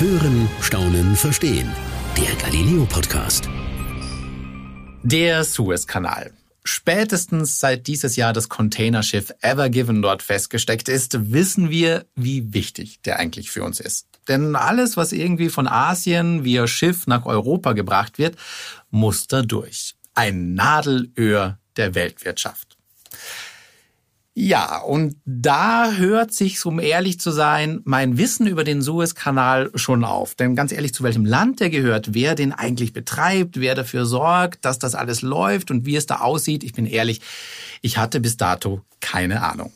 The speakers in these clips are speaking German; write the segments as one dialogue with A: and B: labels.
A: Hören, Staunen, Verstehen. Der Galileo Podcast.
B: Der Suezkanal. Spätestens seit dieses Jahr das Containerschiff Ever Given dort festgesteckt ist, wissen wir, wie wichtig der eigentlich für uns ist. Denn alles, was irgendwie von Asien via Schiff nach Europa gebracht wird, muss da durch. Ein Nadelöhr der Weltwirtschaft. Ja, und da hört sich, um ehrlich zu sein, mein Wissen über den Suezkanal schon auf. Denn ganz ehrlich, zu welchem Land der gehört, wer den eigentlich betreibt, wer dafür sorgt, dass das alles läuft und wie es da aussieht, ich bin ehrlich, ich hatte bis dato keine Ahnung.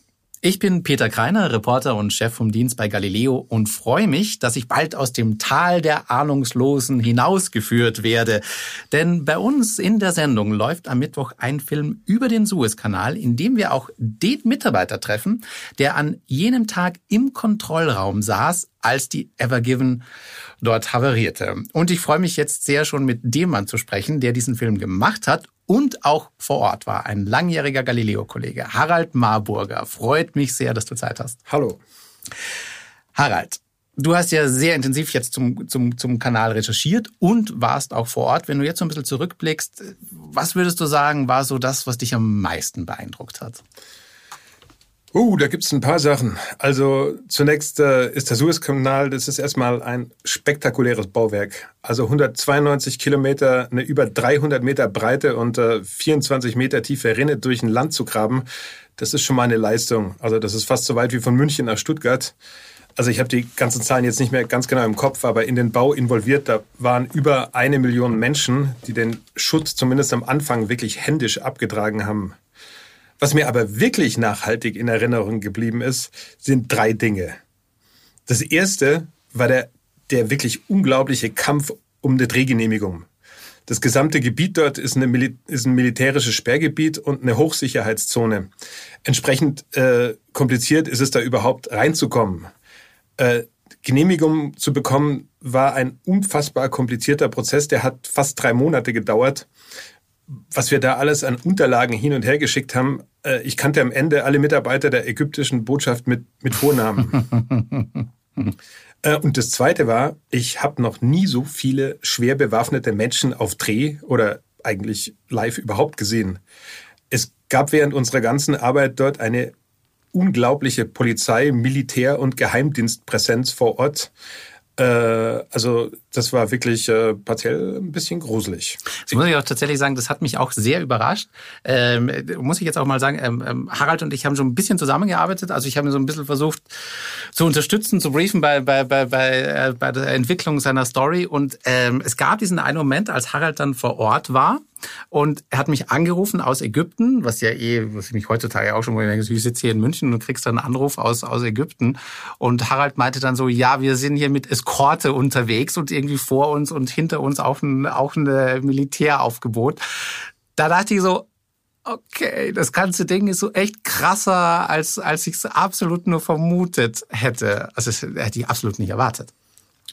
B: Ich bin Peter Kreiner, Reporter und Chef vom Dienst bei Galileo und freue mich, dass ich bald aus dem Tal der Ahnungslosen hinausgeführt werde. Denn bei uns in der Sendung läuft am Mittwoch ein Film über den Suezkanal, in dem wir auch den Mitarbeiter treffen, der an jenem Tag im Kontrollraum saß, als die Evergiven dort havarierte. Und ich freue mich jetzt sehr schon mit dem Mann zu sprechen, der diesen Film gemacht hat und auch vor Ort war. Ein langjähriger Galileo-Kollege, Harald Marburger. Freut mich sehr, dass du Zeit hast.
C: Hallo.
B: Harald, du hast ja sehr intensiv jetzt zum, zum, zum Kanal recherchiert und warst auch vor Ort. Wenn du jetzt so ein bisschen zurückblickst, was würdest du sagen, war so das, was dich am meisten beeindruckt hat?
C: Uh, da gibt's ein paar Sachen. Also zunächst äh, ist der Suezkanal, das ist erstmal ein spektakuläres Bauwerk. Also 192 Kilometer, eine über 300 Meter breite und äh, 24 Meter tiefe Rinne durch ein Land zu graben, das ist schon mal eine Leistung. Also das ist fast so weit wie von München nach Stuttgart. Also ich habe die ganzen Zahlen jetzt nicht mehr ganz genau im Kopf, aber in den Bau involviert, da waren über eine Million Menschen, die den Schutt zumindest am Anfang wirklich händisch abgetragen haben. Was mir aber wirklich nachhaltig in Erinnerung geblieben ist, sind drei Dinge. Das erste war der, der wirklich unglaubliche Kampf um eine Drehgenehmigung. Das gesamte Gebiet dort ist, eine, ist ein militärisches Sperrgebiet und eine Hochsicherheitszone. Entsprechend äh, kompliziert ist es da überhaupt reinzukommen. Äh, Genehmigung zu bekommen war ein unfassbar komplizierter Prozess, der hat fast drei Monate gedauert was wir da alles an Unterlagen hin und her geschickt haben, äh, ich kannte am Ende alle Mitarbeiter der ägyptischen Botschaft mit, mit Vornamen. äh, und das Zweite war, ich habe noch nie so viele schwer bewaffnete Menschen auf Dreh oder eigentlich live überhaupt gesehen. Es gab während unserer ganzen Arbeit dort eine unglaubliche Polizei, Militär- und Geheimdienstpräsenz vor Ort. Äh, also das war wirklich äh, partiell ein bisschen gruselig.
B: Das muss ich auch tatsächlich sagen, das hat mich auch sehr überrascht. Ähm, muss ich jetzt auch mal sagen, ähm, ähm Harald und ich haben schon ein bisschen zusammengearbeitet. Also ich habe so ein bisschen versucht zu unterstützen, zu briefen bei, bei, bei, bei, äh, bei der Entwicklung seiner Story. Und ähm, es gab diesen einen Moment, als Harald dann vor Ort war und er hat mich angerufen aus Ägypten, was ja eh, was ich mich heutzutage auch schon, ich denke, ich sitze hier in München und kriegst dann einen Anruf aus, aus Ägypten. Und Harald meinte dann so, ja, wir sind hier mit Eskorte unterwegs und irgendwie vor uns und hinter uns auch ein, auch ein Militäraufgebot. Da dachte ich so, okay, das ganze Ding ist so echt krasser, als, als ich es absolut nur vermutet hätte. Also, das hätte ich absolut nicht erwartet.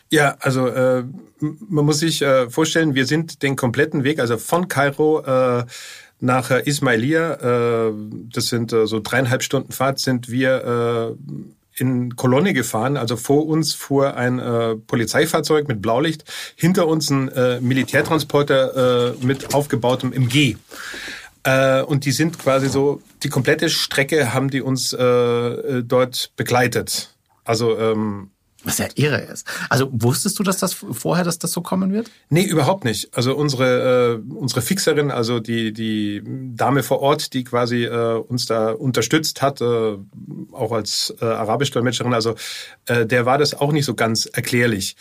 C: Ja, also äh, man muss sich äh, vorstellen, wir sind den kompletten Weg, also von Kairo äh, nach äh, Ismailia, äh, das sind äh, so dreieinhalb Stunden Fahrt, sind wir in Kolonne gefahren. Also vor uns fuhr ein äh, Polizeifahrzeug mit Blaulicht, hinter uns ein äh, Militärtransporter äh, mit aufgebautem MG. Äh, und die sind quasi so, die komplette Strecke haben die uns äh, äh dort begleitet. Also ähm,
B: was ja irre ist. Also wusstest du, dass das vorher, dass das so kommen wird?
C: Nee, überhaupt nicht. Also unsere äh, unsere Fixerin, also die die Dame vor Ort, die quasi äh, uns da unterstützt hat, äh, auch als äh, Arabisch-Dolmetscherin, also äh, der war das auch nicht so ganz erklärlich.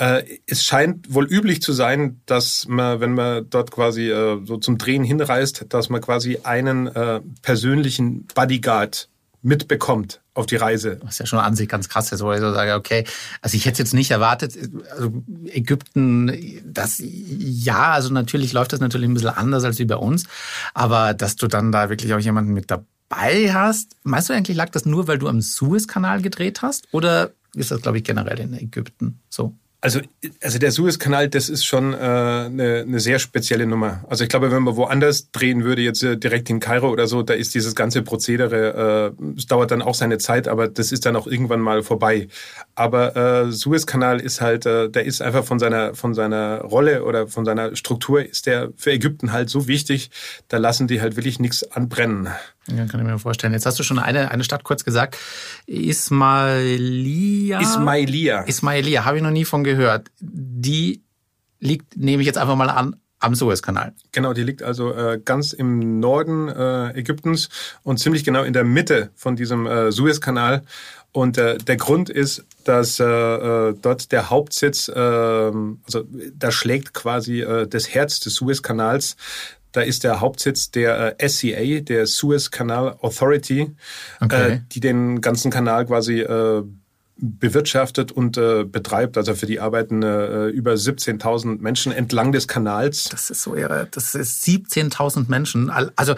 C: Äh, es scheint wohl üblich zu sein, dass man, wenn man dort quasi äh, so zum Drehen hinreist, dass man quasi einen äh, persönlichen Bodyguard mitbekommt auf die Reise.
B: Das ist ja schon an sich ganz krass, wo ich so sage, okay, also ich hätte jetzt nicht erwartet, also Ägypten, das, ja, also natürlich läuft das natürlich ein bisschen anders als wie bei uns, aber dass du dann da wirklich auch jemanden mit dabei hast, meinst du eigentlich, lag das nur, weil du am Suezkanal gedreht hast oder ist das, glaube ich, generell in Ägypten so?
C: Also, also der Suezkanal, das ist schon äh, eine, eine sehr spezielle Nummer. Also ich glaube, wenn man woanders drehen würde, jetzt äh, direkt in Kairo oder so, da ist dieses ganze Prozedere, äh, es dauert dann auch seine Zeit, aber das ist dann auch irgendwann mal vorbei. Aber äh, Suezkanal ist halt, äh, der ist einfach von seiner von seiner Rolle oder von seiner Struktur ist der für Ägypten halt so wichtig, da lassen die halt wirklich nichts anbrennen.
B: Ja, kann ich mir vorstellen. Jetzt hast du schon eine, eine Stadt kurz gesagt. Ismailia.
C: Ismailia.
B: Ismailia, habe ich noch nie von gehört. Die liegt, nehme ich jetzt einfach mal an, am Suezkanal.
C: Genau, die liegt also äh, ganz im Norden äh, Ägyptens und ziemlich genau in der Mitte von diesem äh, Suezkanal. Und äh, der Grund ist, dass äh, äh, dort der Hauptsitz, äh, also da schlägt quasi äh, das Herz des Suezkanals. Da ist der Hauptsitz der äh, SCA, der Suez Canal Authority,
B: Okay.
C: äh, die den ganzen Kanal quasi äh, bewirtschaftet und äh, betreibt. Also für die arbeiten äh, über 17.000 Menschen entlang des Kanals.
B: Das ist so irre. Das ist 17.000 Menschen. Al- Also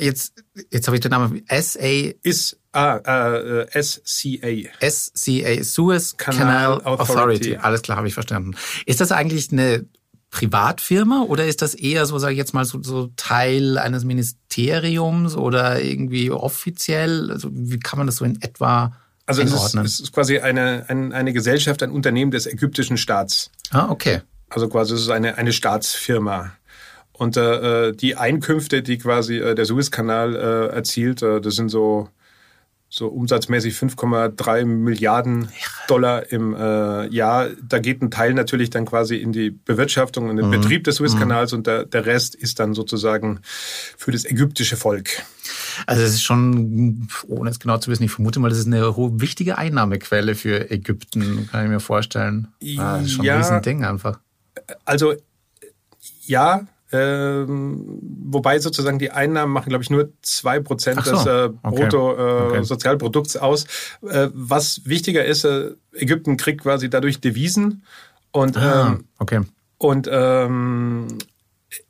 B: jetzt, jetzt habe ich den Namen SA
C: Ist ah, äh, äh, SCA.
B: SCA Suez
C: Canal
B: Canal
C: Authority.
B: Authority. Alles klar, habe ich verstanden. Ist das eigentlich eine Privatfirma oder ist das eher so, sage ich jetzt mal, so, so Teil eines Ministeriums oder irgendwie offiziell? Also wie kann man das so in etwa
C: Also es ist,
B: einordnen?
C: es ist quasi eine, ein, eine Gesellschaft, ein Unternehmen des ägyptischen Staats.
B: ah, okay.
C: Also quasi es ist eine, eine Staatsfirma. Und äh, die Einkünfte, die quasi äh, der Suezkanal äh, erzielt, äh, das sind so, so umsatzmäßig 5,3 Milliarden Dollar im äh, Jahr. Da geht ein Teil natürlich dann quasi in die Bewirtschaftung und den Betrieb des Suezkanals und der, der Rest ist dann sozusagen für das ägyptische Volk.
B: Also es ist schon, ohne es genau zu wissen, ich vermute mal, das ist eine hohe, wichtige Einnahmequelle für Ägypten, kann ich mir vorstellen. Ah, das ist schon
C: Ja.
B: ein Riesending einfach.
C: Also ja, ähm, wobei sozusagen die Einnahmen machen, glaube ich, nur zwei Prozent
B: Ach so,
C: des äh,
B: okay.
C: Bruttosozialprodukts äh,
B: Okay.
C: aus. Äh, was wichtiger ist, äh, Ägypten kriegt quasi dadurch Devisen und,
B: Ah,
C: ähm,
B: okay.
C: und ähm,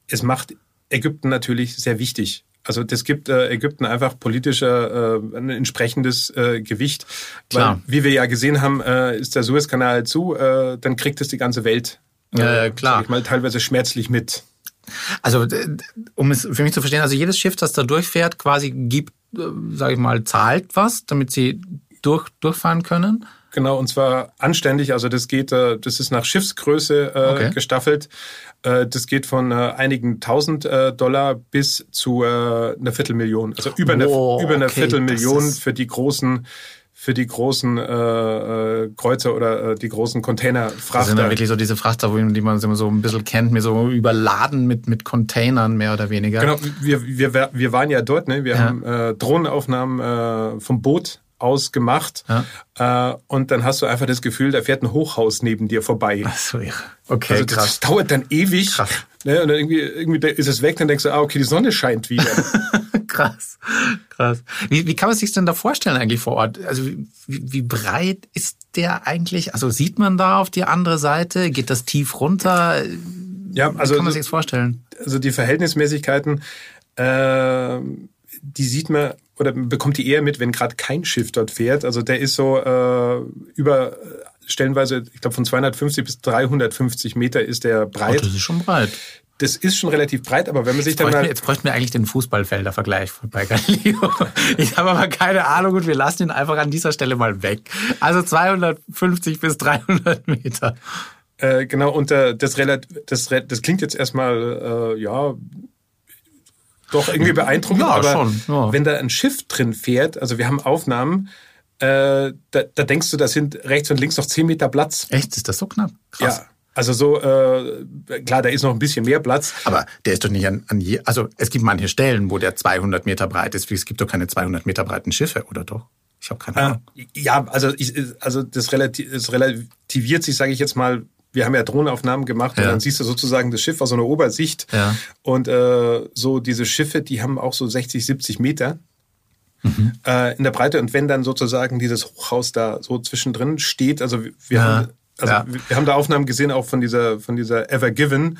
C: es macht Ägypten natürlich sehr wichtig. Also das gibt äh, Ägypten einfach politischer äh, ein entsprechendes äh, Gewicht.
B: Klar.
C: Weil, wie wir ja gesehen haben, äh, ist der Suezkanal zu, äh, dann kriegt es die ganze Welt. Äh,
B: klar.
C: Ich mal teilweise schmerzlich mit.
B: Also um es für mich zu verstehen, also jedes Schiff, das da durchfährt, quasi gibt, sage ich mal, zahlt was, damit sie durch, durchfahren können.
C: Genau, und zwar anständig. Also das geht, äh, das ist nach Schiffsgröße äh,
B: Okay.
C: gestaffelt. Äh, das geht von äh, einigen tausend äh, Dollar bis zu äh, einer Viertelmillion. Also über eine,
B: Wow,
C: über eine
B: okay,
C: Viertelmillion für die großen für die großen äh, äh, Kreuzer oder äh, die großen
B: Das sind
C: Containerfrachter.
B: wirklich so diese Frachter, die man immer so ein bisschen kennt, mir so überladen mit, mit Containern mehr oder weniger.
C: Genau, wir, wir, wir waren ja dort, ne? Wir
B: Ja.
C: haben äh, Drohnenaufnahmen äh, vom Boot aus gemacht. Äh, und dann hast du einfach das Gefühl, da fährt ein Hochhaus neben dir vorbei.
B: Ach so, ja. Okay,
C: Also das,
B: krass.
C: das dauert dann ewig.
B: Krass.
C: Ne, und dann irgendwie, irgendwie ist es weg, dann denkst du, ah, okay, die Sonne scheint wieder.
B: krass, krass. Wie, wie kann man sich denn da vorstellen eigentlich vor Ort? Also wie, wie breit ist der eigentlich? Also sieht man da auf die andere Seite? Geht das tief runter?
C: ja,
B: Wie
C: also,
B: kann man sich das vorstellen?
C: also die Verhältnismäßigkeiten, äh, die sieht man oder bekommt die eher mit, wenn gerade kein Schiff dort fährt. Also der ist so äh, über äh, stellenweise, ich glaube von 250 bis 350 Meter ist der
B: Oh,
C: breit.
B: das ist schon breit.
C: Das ist schon relativ breit, aber wenn man sich
B: Jetzt
C: dann
B: bräuchten,
C: mal
B: jetzt bräuchten wir eigentlich den Fußballfelder-Vergleich bei Galileo. Ich habe aber keine Ahnung und wir lassen ihn einfach an dieser Stelle mal weg. Also 250 bis 300 Meter.
C: Äh, genau, und äh, das, relat das, das klingt jetzt erstmal, äh, ja, doch irgendwie beeindruckend,
B: Ja,
C: aber
B: schon, ja.
C: wenn da ein Schiff drin fährt, also wir haben Aufnahmen, äh, da, da denkst du, da sind rechts und links noch 10 Meter Platz.
B: Echt, ist das so knapp? Krass.
C: Ja, also so, äh, klar, da ist noch ein bisschen mehr Platz.
B: Aber der ist doch nicht an, an je, also es gibt manche Stellen, wo der 200 Meter breit ist. Es gibt doch keine 200 Meter breiten Schiffe, oder doch? Ich habe keine Ahnung.
C: Äh, ja, also, ich, also das, relati das relativiert sich, sage ich jetzt mal, wir haben ja Drohnenaufnahmen gemacht
B: Ja.
C: und dann siehst du sozusagen das Schiff aus so einer Obersicht.
B: Ja.
C: Und äh, so diese Schiffe, die haben auch so 60, 70 Meter
B: Mhm.
C: äh, in der Breite. Und wenn dann sozusagen dieses Hochhaus da so zwischendrin steht, also wir, wir
B: Ja.
C: haben, also
B: Ja.
C: wir haben da Aufnahmen gesehen auch von dieser von dieser Ever Given.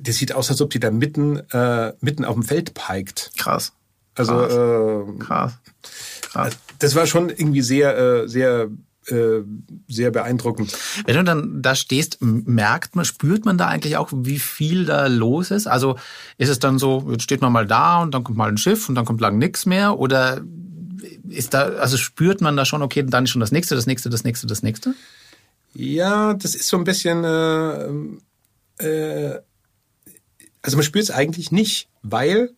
C: Das sieht aus, als ob die da mitten äh, mitten auf dem Feld peigt.
B: Krass.
C: Also
B: Krass.
C: äh,
B: Krass. Krass.
C: das war schon irgendwie sehr, äh, sehr äh, sehr beeindruckend.
B: Wenn du dann da stehst, merkt man, spürt man da eigentlich auch, wie viel da los ist? Also ist es dann so, jetzt steht man mal da und dann kommt mal ein Schiff und dann kommt lang nichts mehr? Oder ist da, also spürt man da schon, okay, dann schon das nächste, das nächste, das nächste, das nächste?
C: Ja, das ist so ein bisschen, äh, äh, also man spürt es eigentlich nicht, weil,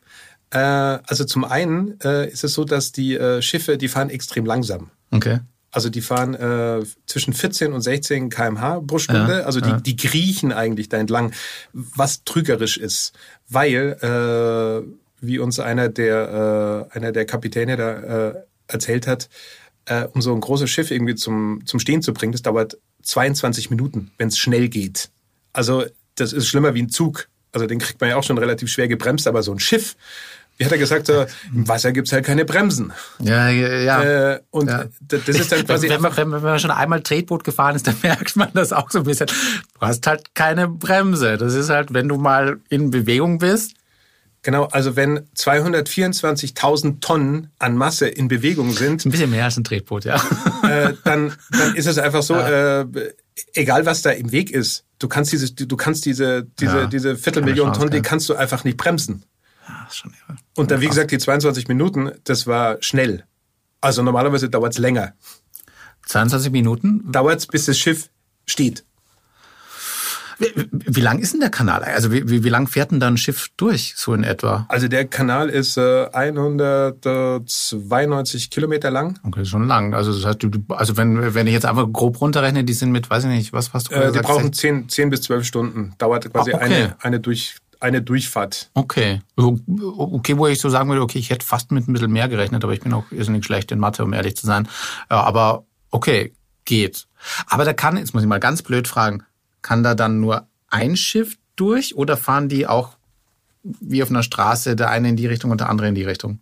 C: äh, also zum einen äh, ist es so, dass die äh, Schiffe, die fahren extrem langsam.
B: Okay.
C: Also die fahren äh, zwischen 14 und 16 kmh pro Stunde.
B: Ja,
C: also die,
B: ja.
C: die kriechen eigentlich da entlang, was trügerisch ist, weil äh, wie uns einer der äh, einer der Kapitäne da äh, erzählt hat, äh, um so ein großes Schiff irgendwie zum zum Stehen zu bringen, das dauert 22 Minuten, wenn es schnell geht. Also das ist schlimmer wie ein Zug. Also den kriegt man ja auch schon relativ schwer gebremst, aber so ein Schiff, wie hat er gesagt, äh, im Wasser gibt's halt keine Bremsen.
B: Ja, ja.
C: Äh, und
B: Ja.
C: das ist dann quasi
B: wenn, man,
C: einfach
B: wenn, wenn man schon einmal Tretboot gefahren ist, dann merkt man das auch so ein bisschen. Du hast halt keine Bremse. Das ist halt, wenn du mal in Bewegung bist.
C: Genau, also wenn 224.000 Tonnen an Masse in Bewegung sind,
B: Ein bisschen mehr als ein Tretboot, ja.
C: äh, dann, dann ist es einfach so, äh, egal was da im Weg ist, du kannst diese, du kannst diese, diese,
B: Ja,
C: diese Viertelmillion Tonnen, die kannst du einfach nicht bremsen.
B: Das ist schon irre.
C: Und dann, wie gesagt, die 22 Minuten, das war schnell. Also normalerweise dauert's länger.
B: 22 Minuten.
C: Dauert's, bis das Schiff steht.
B: Wie, wie lang ist denn der Kanal? Also wie, wie, wie lang fährt denn da ein Schiff durch, so in etwa?
C: Also der Kanal ist äh, 192 Kilometer lang.
B: Okay, schon lang. Also das heißt, also wenn, wenn ich jetzt einfach grob runterrechne, die sind mit, weiß ich nicht, was hast du
C: Äh, die brauchen 10, 10 bis 12 Stunden. Dauert quasi
B: Ah, okay.
C: eine, eine, durch, eine Durchfahrt.
B: Okay. Okay, wo ich so sagen würde, okay, ich hätte fast mit ein bisschen mehr gerechnet, aber ich bin auch irrsinnig schlecht in Mathe, um ehrlich zu sein. Ja, aber okay, geht. Aber da kann, jetzt muss ich mal ganz blöd fragen, kann da dann nur ein Schiff durch oder fahren die auch wie auf einer Straße, der eine in die Richtung und der andere in die Richtung?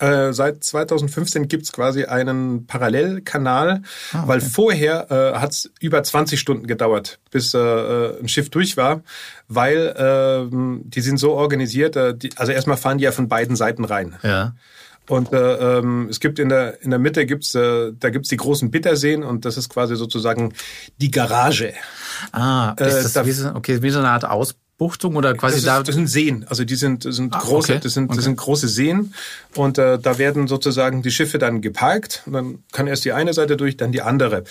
C: Äh, seit 2015 gibt's quasi einen Parallelkanal, weil vorher äh, hat's über 20 Stunden gedauert, bis äh, äh, ein Schiff durch war, weil ähm, die sind so organisiert, äh, die, also erstmal fahren die ja von beiden Seiten rein.
B: Ja.
C: Und äh, ähm, es gibt in der in der Mitte gibt's äh, da gibt's die großen Bitterseen und das ist quasi sozusagen die Garage.
B: Ah, ist
C: Äh,
B: das
C: da-
B: wie so, okay, wie so eine Art Ausbuchtung oder quasi
C: Das,
B: da?
C: ist, das sind Seen, also die sind das sind
B: Ah,
C: große,
B: okay,
C: das sind das
B: okay.
C: sind große Seen und äh, da werden sozusagen die Schiffe dann geparkt und dann kann erst die eine Seite durch, dann die andere.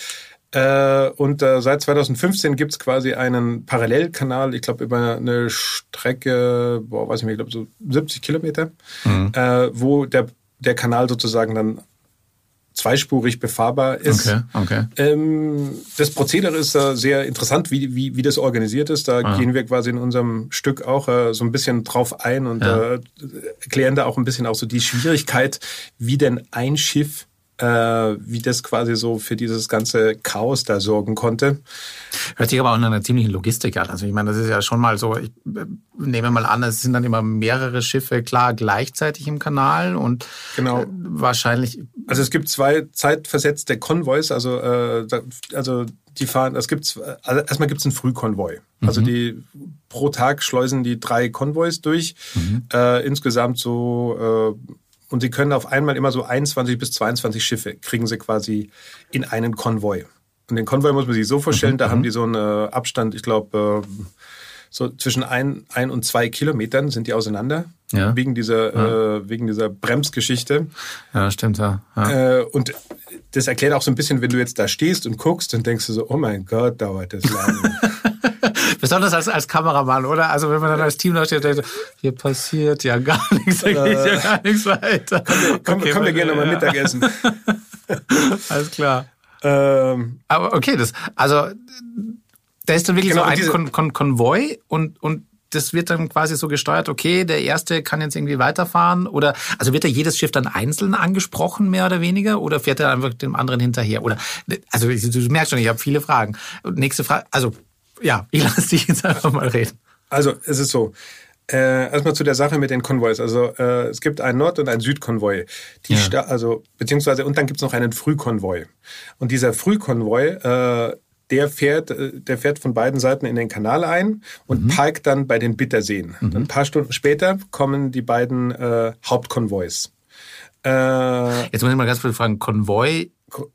C: Äh, und äh, seit 2015 gibt's quasi einen Parallelkanal, ich glaube über eine Strecke, boah, weiß ich nicht, ich glaube so 70 Kilometer,
B: Mhm.
C: äh, wo der der Kanal sozusagen dann zweispurig befahrbar ist.
B: Okay, okay.
C: Ähm, das Prozedere ist äh, sehr interessant, wie, wie, wie das organisiert ist. Da gehen wir quasi in unserem Stück auch äh, so ein bisschen drauf ein und
B: Ja.
C: äh, erklären da auch ein bisschen auch so die Schwierigkeit, wie denn ein Schiff, äh, wie das quasi so für dieses ganze Chaos da sorgen konnte.
B: Hört sich aber auch nach einer ziemlichen Logistik an. Also ich meine, das ist ja schon mal so, ich äh, nehme mal an, es sind dann immer mehrere Schiffe klar gleichzeitig im Kanal und
C: Genau.
B: äh, wahrscheinlich,
C: Also es gibt zwei zeitversetzte Konvois, also äh, also die fahren, es gibt also erstmal gibt es einen Frühkonvoi. Also die pro Tag schleusen die drei Konvois durch. Äh, insgesamt so äh, und sie können auf einmal immer so 21 bis 22 Schiffe kriegen sie quasi in einen Konvoi. Und den Konvoi muss man sich so vorstellen, da haben die so einen äh, Abstand, ich glaube äh, so zwischen ein, ein und zwei Kilometern sind die auseinander
B: Ja.
C: wegen dieser äh, wegen dieser Bremsgeschichte.
B: ja, stimmt ja. ja.
C: Äh, und das erklärt auch so ein bisschen, wenn du jetzt da stehst und guckst, dann denkst du so, oh mein Gott, dauert das lang.
B: Besonders als, als Kameramann, oder? Also wenn man dann als Team da steht, denkt, hier passiert ja gar nichts, da geht ja gar nichts weiter.
C: komm,
B: Okay,
C: komm, wir nochmal
B: ja,
C: Mittagessen.
B: Alles klar.
C: ähm,
B: Aber okay, das, also da ist dann wirklich
C: Genau,
B: so ein Kon Kon Konvoi und, und das wird dann quasi so gesteuert, okay, der erste kann jetzt irgendwie weiterfahren oder also wird da jedes Schiff dann einzeln angesprochen, mehr oder weniger, oder fährt er einfach dem anderen hinterher? Oder also du, merkst schon, ich habe viele Fragen. Nächste Frage, also ja, ich lasse dich jetzt einfach mal reden.
C: also es ist so. Äh, erstmal zu der Sache mit den Konvois. Also äh, es gibt einen Nord- und einen Südkonvoi. Die
B: Ja.
C: also beziehungsweise und dann gibt's noch einen Frühkonvoi. Und dieser Frühkonvoi, äh, der fährt, äh, der fährt von beiden Seiten in den Kanal ein und parkt dann bei den Bitterseen. Und ein paar Stunden später kommen die beiden äh, Hauptkonvois. Äh,
B: Jetzt muss ich mal ganz kurz fragen, Konvoi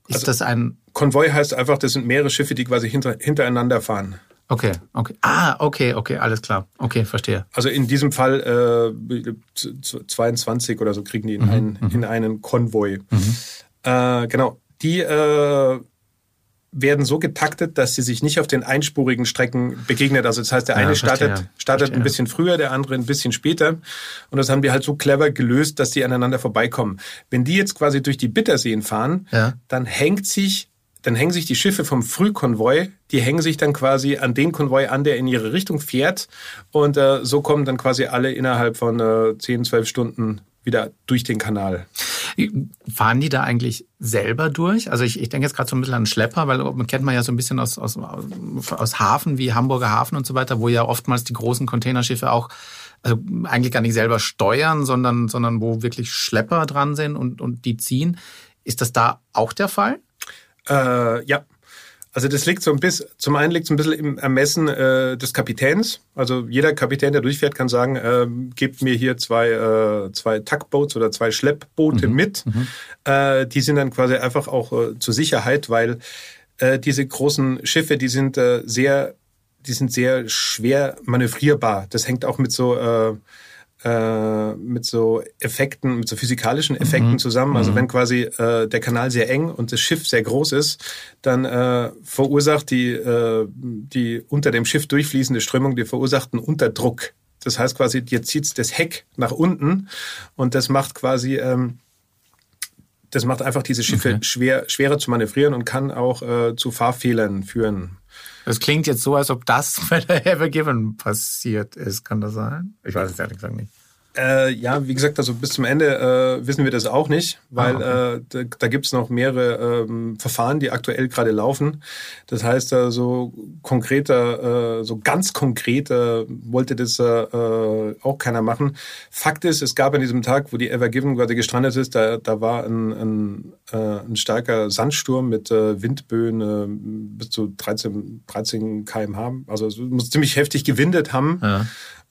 B: ist also das ein
C: Konvoi heißt einfach, das sind mehrere Schiffe, die quasi hinter, hintereinander fahren.
B: Okay, okay. Ah, okay, okay, alles klar. Okay, verstehe.
C: Also in diesem Fall äh, 22 oder so kriegen die in, mhm, einen, mhm. in einen Konvoi. Mhm. Äh, genau. Die äh, werden so getaktet, dass sie sich nicht auf den einspurigen Strecken begegnet. Also das heißt, der eine ja, startet, startet ein bisschen früher, der andere ein bisschen später. Und das haben wir halt so clever gelöst, dass die aneinander vorbeikommen. Wenn die jetzt quasi durch die Bitterseen fahren, ja. dann hängt sich dann hängen sich die Schiffe vom Frühkonvoi, die hängen sich dann quasi an den Konvoi an, der in ihre Richtung fährt. Und äh, so kommen dann quasi alle innerhalb von äh, 10, 12 Stunden wieder durch den Kanal.
B: Fahren die da eigentlich selber durch? Also ich, ich denke jetzt gerade so ein bisschen an Schlepper, weil man kennt man ja so ein bisschen aus, aus, aus Hafen wie Hamburger Hafen und so weiter, wo ja oftmals die großen Containerschiffe auch also eigentlich gar nicht selber steuern, sondern, sondern wo wirklich Schlepper dran sind und, und die ziehen. Ist das da auch der Fall?
C: Äh, ja, also das liegt so ein bisschen, zum einen liegt es ein bisschen im Ermessen äh, des Kapitäns. Also jeder Kapitän, der durchfährt, kann sagen, äh, gebt mir hier zwei, äh, zwei Tugboats oder zwei Schleppboote mhm. mit. Mhm. Äh, die sind dann quasi einfach auch äh, zur Sicherheit, weil äh, diese großen Schiffe, die sind äh, sehr, die sind sehr schwer manövrierbar. Das hängt auch mit so äh, äh, mit so Effekten, mit so physikalischen Effekten mhm. zusammen. Also mhm. wenn quasi äh, der Kanal sehr eng und das Schiff sehr groß ist, dann äh, verursacht die, äh, die unter dem Schiff durchfließende Strömung, die verursacht einen Unterdruck. Das heißt quasi, jetzt zieht das Heck nach unten und das macht quasi ähm, das macht einfach diese Schiffe okay. schwer, schwerer zu manövrieren und kann auch äh, zu Fahrfehlern führen.
B: Das klingt jetzt so, als ob das bei der Ever Given passiert ist. Kann das sein? Ich weiß es ehrlich gesagt nicht.
C: Äh, ja, wie gesagt, also bis zum Ende äh, wissen wir das auch nicht, weil ah, okay. äh, da, da gibt es noch mehrere ähm, Verfahren, die aktuell gerade laufen. Das heißt, äh, so konkreter, äh, so ganz konkreter wollte das äh, äh, auch keiner machen. Fakt ist, es gab an diesem Tag, wo die Ever Given gerade gestrandet ist, da, da war ein, ein, äh, ein starker Sandsturm mit äh, Windböen äh, bis zu 13, 13 kmh. Also es muss ziemlich heftig gewindet haben. Ja.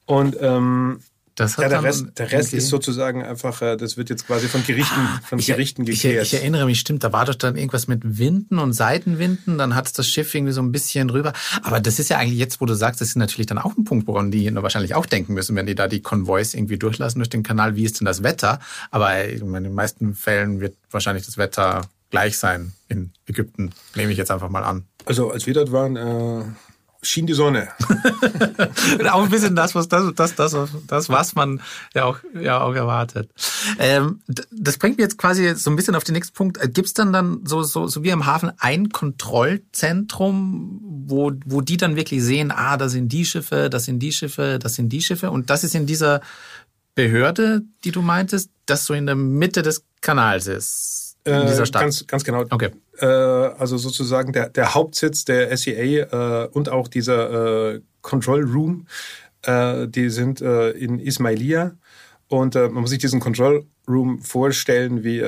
C: Und ähm, das hat ja, der Rest, der Rest ist sozusagen einfach, äh, das wird jetzt quasi von Gerichten, ah, von ich, Gerichten geklärt.
B: Ich, ich, erinnere mich, stimmt, da war doch dann irgendwas mit Winden und Seitenwinden, dann hat das Schiff irgendwie so ein bisschen rüber. Aber das ist ja eigentlich jetzt, wo du sagst, das ist natürlich dann auch ein Punkt, woran die wahrscheinlich auch denken müssen, wenn die da die Konvois irgendwie durchlassen durch den Kanal. Wie ist denn das Wetter? Aber in den meisten Fällen wird wahrscheinlich das Wetter gleich sein in Ägypten, nehme ich jetzt einfach mal an.
C: Also als wir dort waren, äh schien die Sonne.
B: auch ein bisschen das, was das, das, das, das, was man ja auch, ja auch erwartet. Ähm, das bringt mich jetzt quasi so ein bisschen auf den nächsten Punkt. Äh, Gibt es dann dann so, so, so wie im Hafen ein Kontrollzentrum, wo, wo die dann wirklich sehen, ah, da sind die Schiffe, das sind die Schiffe, das sind die Schiffe und das ist in dieser Behörde, die du meintest, das so in der Mitte des Kanals ist in
C: äh, dieser Stadt. Ganz, ganz genau. Okay. Äh, also sozusagen der, der Hauptsitz der SEA äh, und auch dieser äh, Control Room, äh, die sind äh, in Ismailia. Und man muss sich diesen Control Room vorstellen wie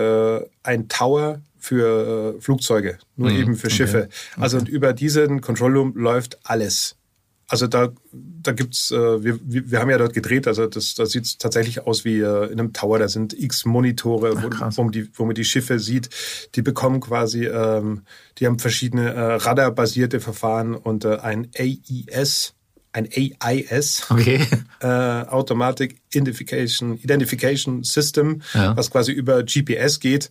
C: ein Tower für Flugzeuge, nur mhm. eben für Schiffe. Okay. Also und über diesen Control Room läuft alles. Also da, da gibt's, äh, wir, wir haben ja dort gedreht, also das, das sieht tatsächlich aus wie äh, in einem Tower. Da sind x Monitore, wo, wo, man die, wo man die Schiffe sieht. Die bekommen quasi, ähm, die haben verschiedene äh, Radarbasierte Verfahren und äh, ein AIS, ein AIS, okay. äh, Automatic Identification, Identification System, ja. was quasi über GPS geht.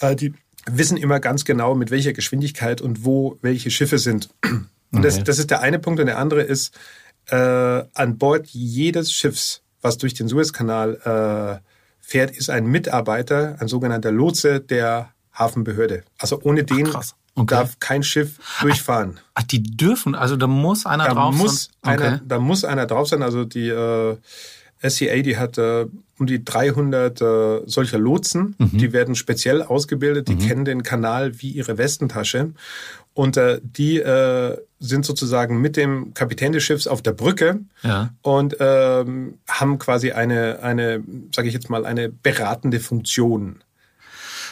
C: Äh, die wissen immer ganz genau, mit welcher Geschwindigkeit und wo welche Schiffe sind. Und okay. das, das ist der eine Punkt. Und der andere ist, äh, an Bord jedes Schiffs, was durch den Suezkanal äh, fährt, ist ein Mitarbeiter, ein sogenannter Lotse der Hafenbehörde. Also ohne den Ach, okay. darf kein Schiff durchfahren.
B: Ach, die dürfen, also da muss einer
C: da
B: drauf
C: muss sein. Einer, Da muss einer drauf sein. Also die äh, SCA, die hat äh, um die 300 äh, solcher Lotsen. Mhm. Die werden speziell ausgebildet. Die mhm. kennen den Kanal wie ihre Westentasche. Und äh, die äh, sind sozusagen mit dem Kapitän des Schiffs auf der Brücke ja. und ähm, haben quasi eine, eine, sage ich jetzt mal, eine beratende Funktion.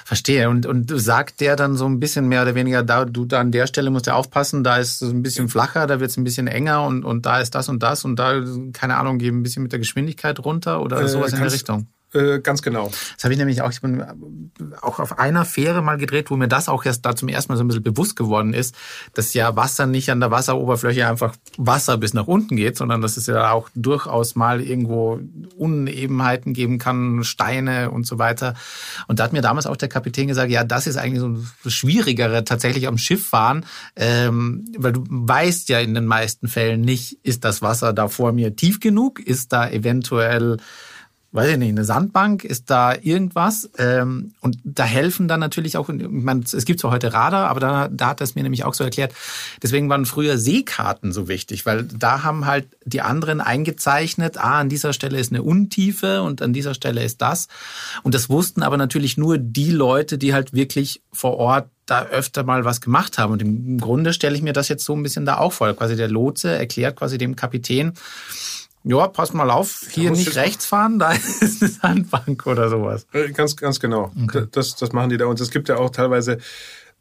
B: Verstehe. Und, und sagt der dann so ein bisschen mehr oder weniger, da, du da an der Stelle musst du aufpassen, da ist es ein bisschen flacher, da wird es ein bisschen enger und, und da ist das und das und da, keine Ahnung, geben ein bisschen mit der Geschwindigkeit runter oder äh, sowas in der Richtung?
C: Äh, ganz genau.
B: Das habe ich nämlich auch, ich bin auch auf einer Fähre mal gedreht, wo mir das auch erst da zum ersten Mal so ein bisschen bewusst geworden ist, dass ja Wasser nicht an der Wasseroberfläche einfach Wasser bis nach unten geht, sondern dass es ja auch durchaus mal irgendwo Unebenheiten geben kann, Steine und so weiter. Und da hat mir damals auch der Kapitän gesagt, ja, das ist eigentlich so das Schwierigere tatsächlich am Schiff fahren, ähm, weil du weißt ja in den meisten Fällen nicht, ist das Wasser da vor mir tief genug, ist da eventuell weiß ich nicht, eine Sandbank, ist da irgendwas? Ähm, und da helfen dann natürlich auch, ich meine, es gibt zwar heute Radar, aber da, da hat es mir nämlich auch so erklärt, deswegen waren früher Seekarten so wichtig, weil da haben halt die anderen eingezeichnet, ah, an dieser Stelle ist eine Untiefe und an dieser Stelle ist das. Und das wussten aber natürlich nur die Leute, die halt wirklich vor Ort da öfter mal was gemacht haben. Und im Grunde stelle ich mir das jetzt so ein bisschen da auch vor. Quasi der Lotse erklärt quasi dem Kapitän, ja, pass mal auf, hier nicht rechts fahren, da ist eine Sandbank oder sowas.
C: Äh, ganz, ganz genau. Okay. Das, das machen die da. Und es gibt ja auch teilweise,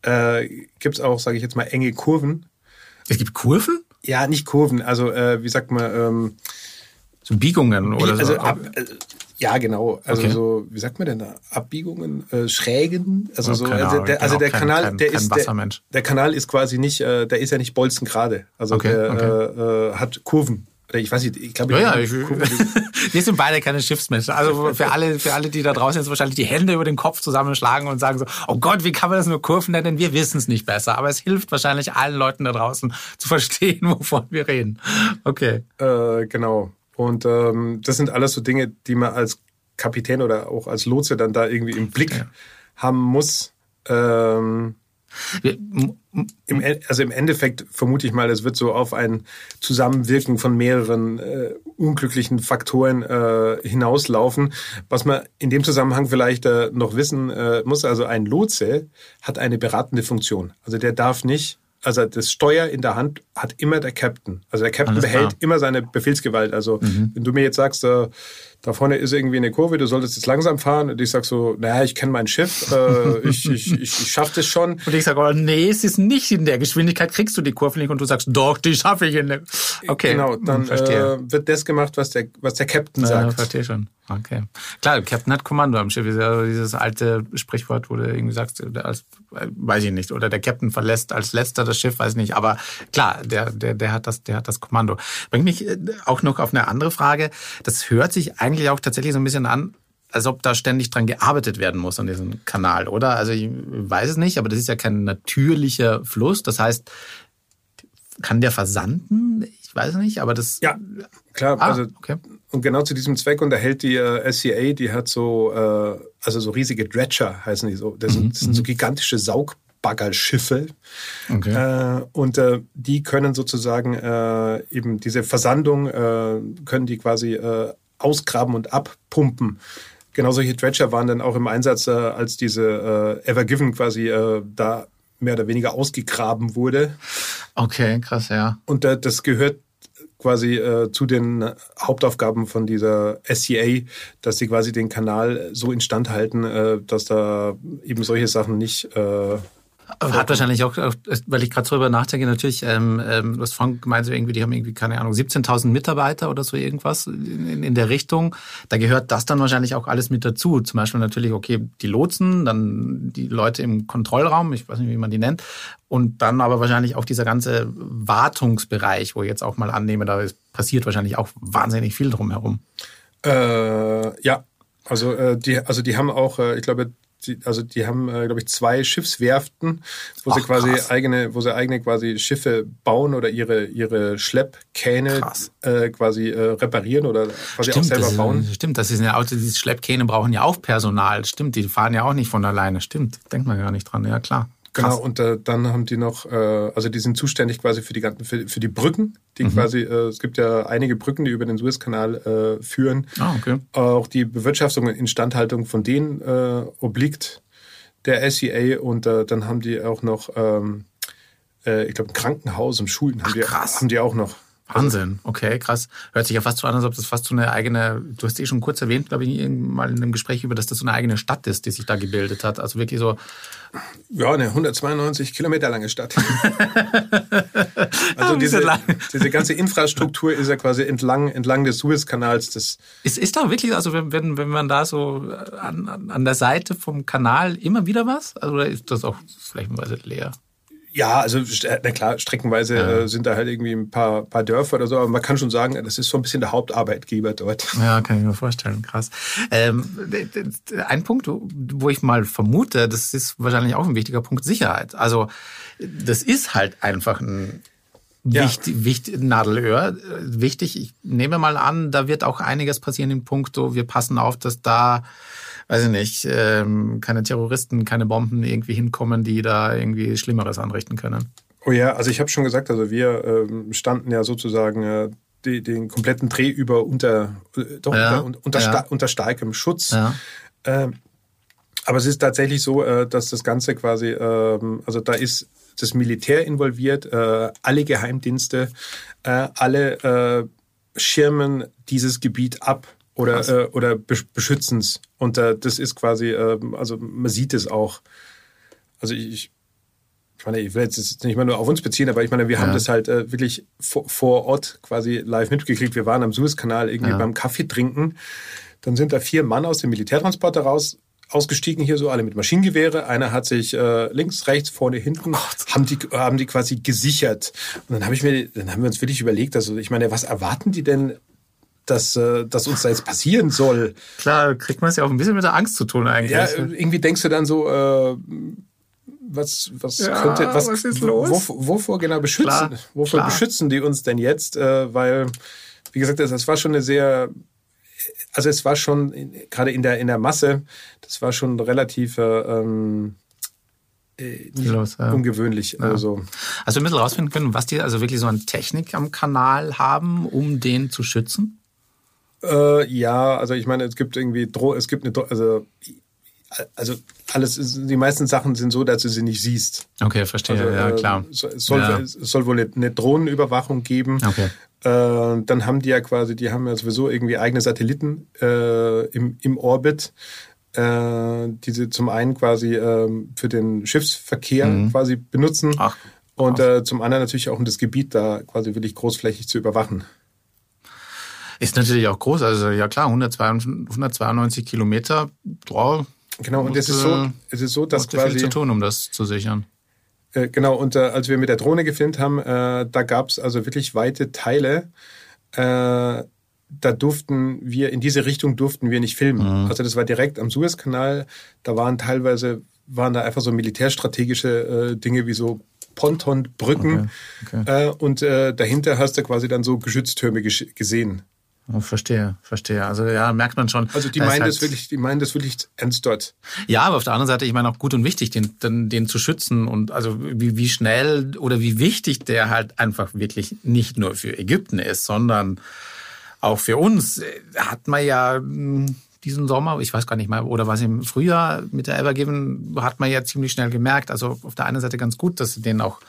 C: äh, gibt es auch, sage ich jetzt mal, enge Kurven.
B: Es gibt Kurven?
C: Ja, nicht Kurven. Also, äh, wie sagt man, ähm,
B: so Biegungen oder
C: also
B: so.
C: Ab, äh, ja, genau. Also okay. so, wie sagt man denn da? Abbiegungen, äh, Schrägen. Also oh, so, also der, also der kein, Kanal, kein, der kein ist der, der, Kanal ist quasi nicht, äh, der ist ja nicht bolzengerade. Also okay, der okay. Äh, äh, hat Kurven. Ich weiß nicht, ich glaube,
B: ja, ja, wir sind beide keine Schiffsmenschen. Also für alle, für alle, die da draußen jetzt wahrscheinlich die Hände über den Kopf zusammenschlagen und sagen so, oh Gott, wie kann man das nur Kurven nennen? Wir wissen es nicht besser. Aber es hilft wahrscheinlich allen Leuten da draußen zu verstehen, wovon wir reden. Okay.
C: Äh, genau. Und ähm, das sind alles so Dinge, die man als Kapitän oder auch als Lotse dann da irgendwie im Blick ja. haben muss. Ähm, im, also im Endeffekt vermute ich mal, es wird so auf ein Zusammenwirken von mehreren äh, unglücklichen Faktoren äh, hinauslaufen. Was man in dem Zusammenhang vielleicht äh, noch wissen äh, muss, also ein Lotse hat eine beratende Funktion. Also der darf nicht also das Steuer in der Hand hat immer der Captain. Also der Captain Alles behält klar. immer seine Befehlsgewalt. Also mhm. wenn du mir jetzt sagst, äh, da vorne ist irgendwie eine Kurve, du solltest jetzt langsam fahren. Und ich sag so, naja, ich kenne mein Schiff, äh, ich, ich, ich, ich schaffe das schon.
B: Und ich sage, oh, nee, es ist nicht in der Geschwindigkeit, kriegst du die Kurve nicht. Und du sagst, doch, die schaffe ich in der...
C: Okay, genau, dann äh, wird das gemacht, was der, was der Captain sagt. Ja,
B: verstehe schon. Okay. Klar, Captain hat Kommando am Schiff. Ist ja dieses alte Sprichwort, wo du irgendwie sagst, als, weiß ich nicht, oder der Captain verlässt als letzter das Schiff, weiß ich nicht. Aber klar, der, der, der hat das, der hat das Kommando. Bringt mich äh, auch noch auf eine andere Frage. Das hört sich eigentlich auch tatsächlich so ein bisschen an, als ob da ständig dran gearbeitet werden muss an diesem Kanal, oder? Also ich weiß es nicht, aber das ist ja kein natürlicher Fluss. Das heißt, kann der versanden? Ich weiß nicht, aber das.
C: Ja, klar. Ah, also okay. Und genau zu diesem Zweck unterhält die äh, SCA, die hat so, äh, also so riesige Dredger heißen die so. Das, sind, das sind so mhm. gigantische Saugbaggerschiffe. Okay. Äh, und äh, die können sozusagen äh, eben diese Versandung, äh, können die quasi äh, ausgraben und abpumpen. Genau solche Dredger waren dann auch im Einsatz, äh, als diese äh, Ever Given quasi äh, da mehr oder weniger ausgegraben wurde.
B: Okay, krass, ja.
C: Und äh, das gehört quasi äh, zu den Hauptaufgaben von dieser SCA, dass sie quasi den Kanal so instand halten, äh, dass da eben solche Sachen nicht äh,
B: hat wahrscheinlich auch, weil ich gerade drüber nachdenke, natürlich, ähm, ähm, du hast vorhin gemeint, irgendwie, die haben irgendwie, keine Ahnung, 17.000 Mitarbeiter oder so irgendwas in, in der Richtung. Da gehört das dann wahrscheinlich auch alles mit dazu. Zum Beispiel natürlich, okay, die Lotsen, dann die Leute im Kontrollraum, ich weiß nicht, wie man die nennt, und dann aber wahrscheinlich auch dieser ganze Wartungsbereich, wo ich jetzt auch mal annehme, da passiert wahrscheinlich auch wahnsinnig viel drumherum.
C: Äh, ja, also äh, die, also die haben auch, äh, ich glaube, die, also die haben, äh, glaube ich, zwei Schiffswerften, wo Ach, sie quasi krass. eigene, wo sie eigene quasi Schiffe bauen oder ihre ihre Schleppkähne äh, quasi äh, reparieren oder quasi
B: stimmt,
C: auch selber
B: das,
C: bauen.
B: Stimmt, das ist eine Auto, diese Schleppkähne brauchen ja auch Personal. Stimmt, die fahren ja auch nicht von alleine. Stimmt, denkt man gar nicht dran. Ja klar.
C: Genau, und äh, dann haben die noch, äh, also die sind zuständig quasi für die ganzen, für, für die Brücken, die mhm. quasi, äh, es gibt ja einige Brücken, die über den Suezkanal äh, führen.
B: Ah, okay.
C: Auch die Bewirtschaftung und Instandhaltung von denen äh, obliegt der SEA und äh, dann haben die auch noch, ähm, äh, ich glaube, ein Krankenhaus und Schulen haben, Ach, die, haben die auch noch.
B: Wahnsinn, okay, krass. Hört sich ja fast so an, als ob das fast so eine eigene, du hast eh schon kurz erwähnt, glaube ich, mal in einem Gespräch über, dass das so eine eigene Stadt ist, die sich da gebildet hat. Also wirklich so.
C: Ja, eine 192 Kilometer lange Stadt. Also diese, diese ganze Infrastruktur ist ja quasi entlang, entlang des Suezkanals. Das
B: ist, ist da wirklich, also wenn, wenn, wenn man da so an, an der Seite vom Kanal immer wieder was? Also, oder ist das auch flächenweise leer?
C: Ja, also na klar, streckenweise ja. Äh, sind da halt irgendwie ein paar, paar Dörfer oder so, aber man kann schon sagen, das ist so ein bisschen der Hauptarbeitgeber dort.
B: Ja, kann ich mir vorstellen, krass. Ähm, ein Punkt, wo ich mal vermute, das ist wahrscheinlich auch ein wichtiger Punkt, Sicherheit. Also das ist halt einfach ein ja. wichtig, wichtig, Nadelöhr. Wichtig, ich nehme mal an, da wird auch einiges passieren im Punkt, so wir passen auf, dass da weiß ich nicht, ähm, keine Terroristen, keine Bomben irgendwie hinkommen, die da irgendwie Schlimmeres anrichten können.
C: Oh ja, also ich habe schon gesagt, also wir ähm, standen ja sozusagen äh, die, den kompletten Dreh über unter, äh, doch, ja, unter, unter, ja. sta unter starkem Schutz. Ja. Ähm, aber es ist tatsächlich so, äh, dass das Ganze quasi, ähm, also da ist das Militär involviert, äh, alle Geheimdienste, äh, alle äh, schirmen dieses Gebiet ab oder, äh, oder beschützens. Und äh, das ist quasi, äh, also man sieht es auch. Also ich, ich meine, ich will jetzt nicht mal nur auf uns beziehen, aber ich meine, wir ja. haben das halt äh, wirklich vor, vor, Ort quasi live mitgekriegt. Wir waren am Suezkanal irgendwie ja. beim Kaffee trinken. Dann sind da vier Mann aus dem Militärtransporter raus ausgestiegen hier so, alle mit Maschinengewehre. Einer hat sich äh, links, rechts, vorne, hinten, haben die, haben die quasi gesichert. Und dann habe ich mir, dann haben wir uns wirklich überlegt, also ich meine, was erwarten die denn dass, äh, dass uns da jetzt passieren soll.
B: Klar, kriegt man es ja auch ein bisschen mit der Angst zu tun eigentlich. Ja,
C: irgendwie denkst du dann so, äh, was, was ja, könnte, was, was ist los? Wovor, wovor genau beschützen, klar, wovor klar. beschützen die uns denn jetzt? Äh, weil, wie gesagt, das, das war schon eine sehr, also es war schon gerade in der in der Masse, das war schon relativ äh, ähm, äh, Los, ja. ungewöhnlich. Ja. Also.
B: Hast du ein bisschen rausfinden können, was die also wirklich so an Technik am Kanal haben, um den zu schützen?
C: Äh, ja, also ich meine, es gibt irgendwie Dro es gibt eine also also alles die meisten Sachen sind so, dass du sie nicht siehst.
B: Okay, verstehe. Also, ja, klar.
C: Es soll, ja. es soll wohl eine Drohnenüberwachung geben. Okay. Äh, dann haben die ja quasi, die haben ja sowieso irgendwie eigene Satelliten äh, im, im Orbit äh, die sie zum einen quasi äh, für den Schiffsverkehr mhm. quasi benutzen Ach, und äh, zum anderen natürlich auch um das Gebiet da quasi wirklich großflächig zu überwachen.
B: Ist natürlich auch groß, also ja klar, 192, 192 Kilometer. Boah,
C: genau, und es ist so, es ist so, dass quasi
B: viel zu tun, um das zu sichern.
C: Äh, genau, und äh, als wir mit der Drohne gefilmt haben, äh, da gab es also wirklich weite Teile, äh, da durften wir, in diese Richtung durften wir nicht filmen. Mhm. Also das war direkt am Suezkanal. Da waren teilweise, waren da einfach so militärstrategische äh, Dinge wie so Pontonbrücken. Okay. Okay. Äh, und äh, dahinter hast du quasi dann so Geschütztürme gesehen.
B: Verstehe, verstehe. Also ja, merkt man schon.
C: Also die meinen halt das wirklich, die meinen das wirklich ernst dort.
B: Ja, aber auf der anderen Seite, ich meine auch gut und wichtig, den, den, den zu schützen und also wie, wie schnell oder wie wichtig der halt einfach wirklich nicht nur für Ägypten ist, sondern auch für uns hat man ja hm, diesen Sommer, ich weiß gar nicht mal, oder was im Frühjahr mit der Evergiven, hat man ja ziemlich schnell gemerkt. Also auf der einen Seite ganz gut, dass sie den auch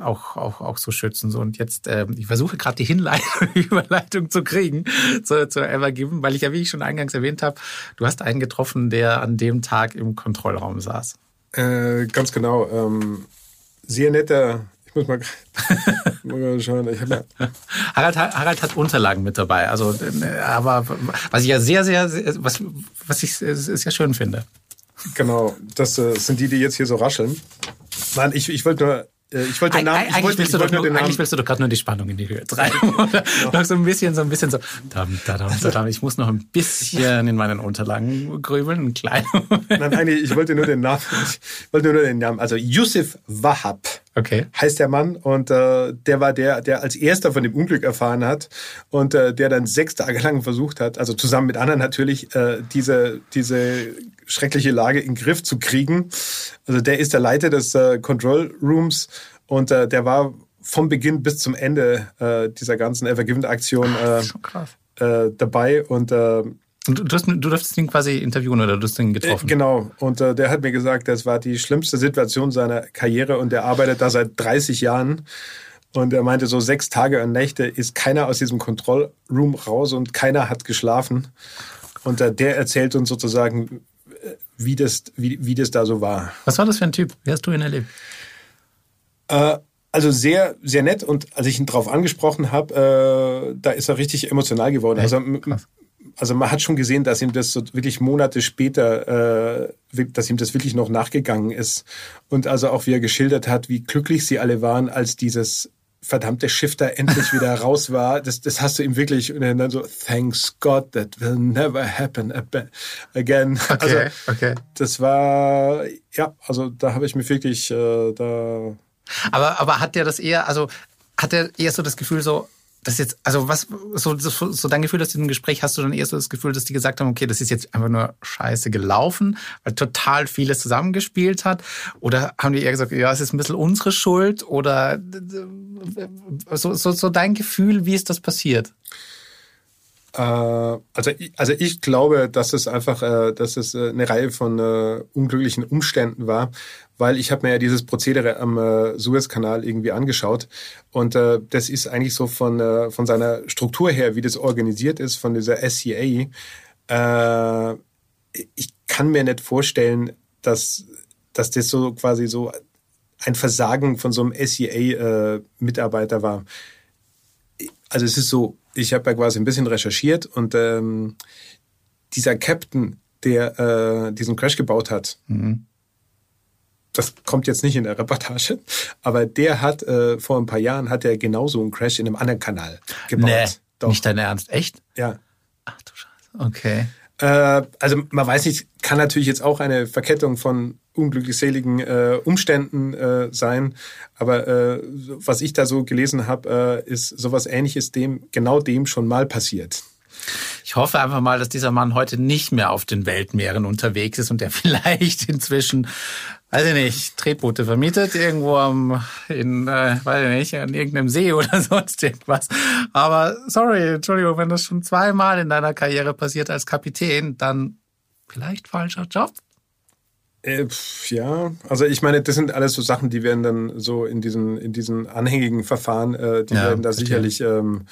B: auch, auch, auch so schützen. So, und jetzt, äh, ich versuche gerade die Hinleitung, Überleitung zu kriegen zur, zur Evergiven, weil ich ja, wie ich schon eingangs erwähnt habe, du hast einen getroffen, der an dem Tag im Kontrollraum saß.
C: Äh, ganz genau. Ähm, sehr netter muss mal, mal schauen. Ich
B: Harald, Harald hat Unterlagen mit dabei. Also, äh, aber was ich ja sehr, sehr, was, was ich sehr schön finde.
C: Genau, das äh, sind die, die jetzt hier so rascheln. Nein, ich, ich wollte nur ich wollte den Namen.
B: Eigentlich, wollte, willst, du doch nur, Namen. eigentlich willst du doch gerade nur die Spannung in die Höhe treiben. Oder genau. noch so ein bisschen, so ein bisschen so. Dam, dadam, dadam. Ich muss noch ein bisschen in meinen Unterlagen grübeln, ein kleiner
C: Nein, eigentlich, ich wollte nur den Namen. Ich wollte nur den Namen. Also Yusuf Wahab. Okay. Heißt der Mann und äh, der war der, der als erster von dem Unglück erfahren hat und äh, der dann sechs Tage lang versucht hat, also zusammen mit anderen natürlich, äh, diese, diese schreckliche Lage in den Griff zu kriegen. Also der ist der Leiter des äh, Control Rooms und äh, der war vom Beginn bis zum Ende äh, dieser ganzen Evergiven-Aktion äh, äh, dabei und äh,
B: und du, hast, du durftest ihn quasi interviewen oder du hast ihn getroffen?
C: Genau. Und äh, der hat mir gesagt, das war die schlimmste Situation seiner Karriere und der arbeitet da seit 30 Jahren. Und er meinte, so sechs Tage und Nächte ist keiner aus diesem Kontrollroom raus und keiner hat geschlafen. Und äh, der erzählt uns sozusagen, wie das, wie, wie das da so war.
B: Was war das für ein Typ? Wie hast du ihn erlebt?
C: Äh, also sehr, sehr nett und als ich ihn drauf angesprochen habe, äh, da ist er richtig emotional geworden. Also, also man hat schon gesehen, dass ihm das so wirklich Monate später, äh, dass ihm das wirklich noch nachgegangen ist. Und also auch wie er geschildert hat, wie glücklich sie alle waren, als dieses verdammte Schiff da endlich wieder raus war. Das, das hast du ihm wirklich und dann so, thanks God, that will never happen again.
B: Okay,
C: also,
B: okay.
C: Das war, ja, also da habe ich mir wirklich, äh, da
B: aber, aber hat der das eher, also hat er eher so das Gefühl so, das jetzt, also was, so, so, so dein Gefühl, du im Gespräch hast du dann eher so das Gefühl, dass die gesagt haben, okay, das ist jetzt einfach nur scheiße gelaufen, weil total vieles zusammengespielt hat? Oder haben die eher gesagt, ja, es ist ein bisschen unsere Schuld? Oder so, so, so dein Gefühl, wie ist das passiert?
C: Äh, also, also ich glaube, dass es einfach, äh, dass es äh, eine Reihe von unglücklichen Umständen war, weil ich habe mir ja dieses Prozedere am Suezkanal irgendwie angeschaut und das ist eigentlich so von von seiner Struktur her, wie das organisiert ist, von dieser SCA. ich kann mir nicht vorstellen, dass dass das so quasi so ein Versagen von so einem SCA-Mitarbeiter war. Also es ist so, ich habe ja quasi ein bisschen recherchiert und ähm, dieser Captain, der äh, diesen Crash gebaut hat, mhm. das kommt jetzt nicht in der Reportage, aber der hat äh, vor ein paar Jahren hat er genauso einen Crash in einem anderen Kanal gebaut. Nee,
B: Doch. nicht dein Ernst, echt?
C: Ja.
B: Ach du Scheiße. Okay.
C: Äh, also man weiß nicht, kann natürlich jetzt auch eine Verkettung von unglücklichseligen äh, Umständen äh, sein. Aber äh, was ich da so gelesen habe, äh, ist sowas Ähnliches dem genau dem schon mal passiert.
B: Ich hoffe einfach mal, dass dieser Mann heute nicht mehr auf den Weltmeeren unterwegs ist und der vielleicht inzwischen, weiß ich nicht, Tretboote vermietet, irgendwo am, in, äh, weiß ich nicht, an irgendeinem See oder sonst irgendwas. Aber sorry, Entschuldigung, wenn das schon zweimal in deiner Karriere passiert als Kapitän, dann vielleicht falscher Job.
C: Äh, ja, also ich meine, das sind alles so Sachen, die werden dann so in diesen, in diesen anhängigen Verfahren, äh, die ja, werden da sicherlich ähm,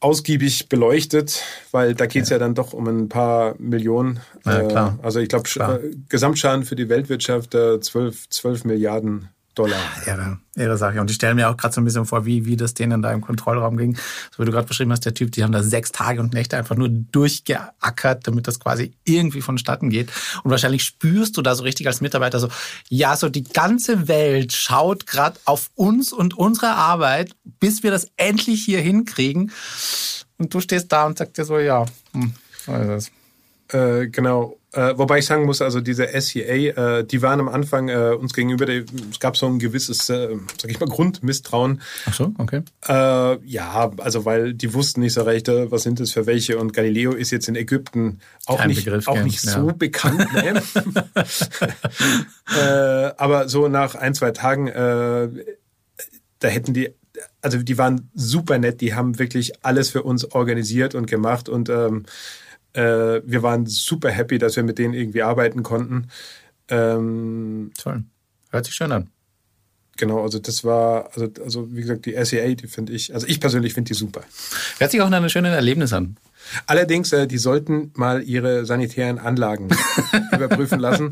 C: ausgiebig beleuchtet, weil da geht's ja. ja. dann doch um ein paar Millionen.
B: Ja.
C: Äh, also ich glaube, äh, Gesamtschaden für die Weltwirtschaft äh, 12, 12 Milliarden Dollar.
B: Irre, irre Sache. Und ich stelle mir auch gerade so ein bisschen vor, wie, wie das denen da im Kontrollraum ging. So wie du gerade beschrieben hast, der Typ, die haben da sechs Tage und Nächte einfach nur durchgeackert, damit das quasi irgendwie vonstatten geht. Und wahrscheinlich spürst du da so richtig als Mitarbeiter so, ja, so die ganze Welt schaut gerade auf uns und unsere Arbeit, bis wir das endlich hier hinkriegen. Und du stehst da und sagst dir so, ja, hm, so ist es.
C: Äh, genau. Äh, wobei ich sagen muss, also diese SCA, äh, die waren am Anfang äh, uns gegenüber, die, es gab so ein gewisses, äh, sag ich mal, Grundmisstrauen.
B: Ach so, okay.
C: Ja, also weil die wussten nicht so recht, was sind das für welche und Galileo ist jetzt in Ägypten auch Kein nicht, Begriff auch nicht so ja. bekannt. Ne? aber so nach ein, zwei Tagen, da hätten die also die waren super nett, die haben wirklich alles für uns organisiert und gemacht und ähm, äh, wir waren super happy, dass wir mit denen irgendwie arbeiten konnten. Ähm,
B: Toll. Hört sich schön an.
C: Genau, also das war, also, also wie gesagt, die SEA, die finde ich, also ich persönlich finde die super.
B: Hört sich auch nach einem schönen Erlebnis an.
C: Allerdings, äh, die sollten mal ihre sanitären Anlagen überprüfen lassen.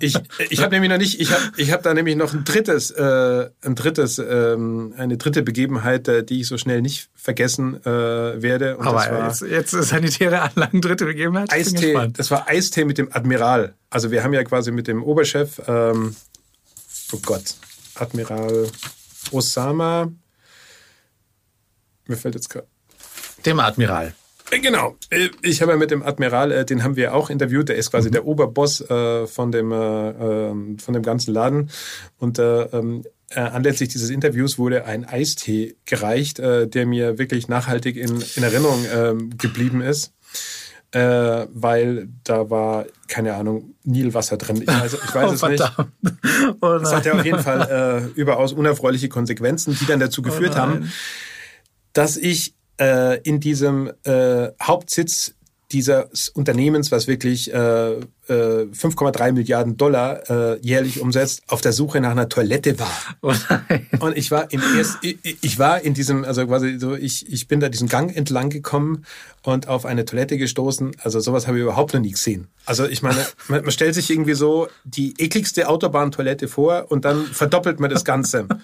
C: Ich, ich habe nämlich noch nicht, ich habe ich hab da nämlich noch ein drittes, äh, ein drittes, ähm, eine dritte Begebenheit, äh, die ich so schnell nicht vergessen äh, werde.
B: Und Aber das war jetzt, jetzt sanitäre Anlagen, dritte Begebenheit.
C: Eistee, das war Eistee mit dem Admiral. Also wir haben ja quasi mit dem Oberchef, ähm, oh Gott, Admiral Osama, mir fällt jetzt gerade.
B: Dem Admiral.
C: Äh, genau. Äh, ich habe ja mit dem Admiral, äh, den haben wir auch interviewt. Der ist quasi mhm. der Oberboss von dem ähm, von dem ganzen Laden. Und ähm, anlässlich dieses Interviews wurde ein Eistee gereicht, der mir wirklich nachhaltig in, in Erinnerung ähm, geblieben ist. Äh, weil da war, keine Ahnung, Nilwasser drin. Ich weiß, ich weiß oh, es nicht. Oh das hat ja auf jeden Fall äh, überaus unerfreuliche Konsequenzen, die dann dazu oh geführt oh haben, dass ich in diesem äh, Hauptsitz dieses Unternehmens, was wirklich äh, äh, 5,3 Milliarden Dollar äh, jährlich umsetzt, auf der Suche nach einer Toilette war. Oh und ich war im erst, ich, ich war in diesem, also quasi so, ich, ich bin da diesen Gang entlang gekommen und auf eine Toilette gestoßen. Also sowas habe ich überhaupt noch nie gesehen. Also ich meine, man, man stellt sich irgendwie so die ekligste Autobahntoilette vor und dann verdoppelt man das Ganze.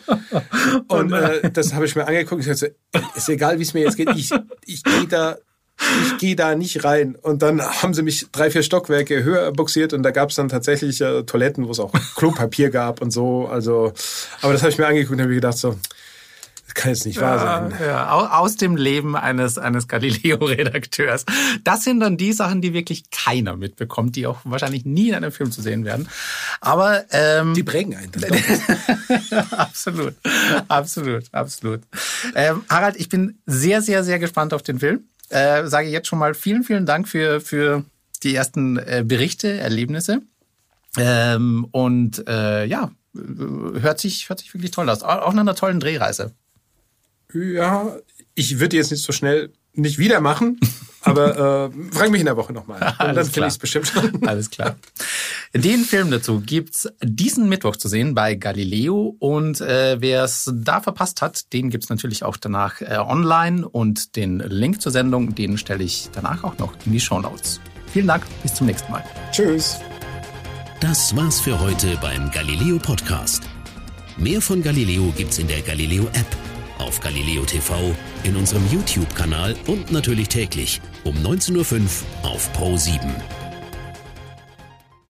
C: Und äh, das habe ich mir angeguckt. Ich dachte, ist egal, wie es mir jetzt geht. Ich, ich gehe da ich gehe da nicht rein. Und dann haben sie mich drei, vier Stockwerke höher boxiert und da gab es dann tatsächlich äh, Toiletten, wo es auch Klopapier gab und so. Also, aber das habe ich mir angeguckt und habe mir gedacht, so, das kann jetzt nicht wahr sein.
B: Ja, aus dem Leben eines, eines Galileo-Redakteurs. Das sind dann die Sachen, die wirklich keiner mitbekommt, die auch wahrscheinlich nie in einem Film zu sehen werden. Aber ähm,
C: die prägen einen.
B: absolut, absolut, absolut. Ähm, Harald, ich bin sehr, sehr, sehr gespannt auf den Film äh, sage ich jetzt schon mal vielen, vielen Dank für, für die ersten äh, Berichte, Erlebnisse. Ähm, und äh, ja, hört sich, hört sich wirklich toll aus. Auch nach einer tollen Drehreise.
C: Ja, ich würde jetzt nicht so schnell nicht wieder machen, aber äh, frag mich in der Woche nochmal.
B: Dann finde ich es bestimmt. Alles klar. Den Film dazu gibt's diesen Mittwoch zu sehen bei Galileo und äh, wer es da verpasst hat, den gibt's natürlich auch danach äh, online und den Link zur Sendung, den stelle ich danach auch noch in die Show Notes. Vielen Dank, bis zum nächsten Mal.
C: Tschüss.
A: Das war's für heute beim Galileo Podcast. Mehr von Galileo gibt's in der Galileo App auf Galileo TV, in unserem YouTube-Kanal und natürlich täglich um 19.05 Uhr auf Pro 7.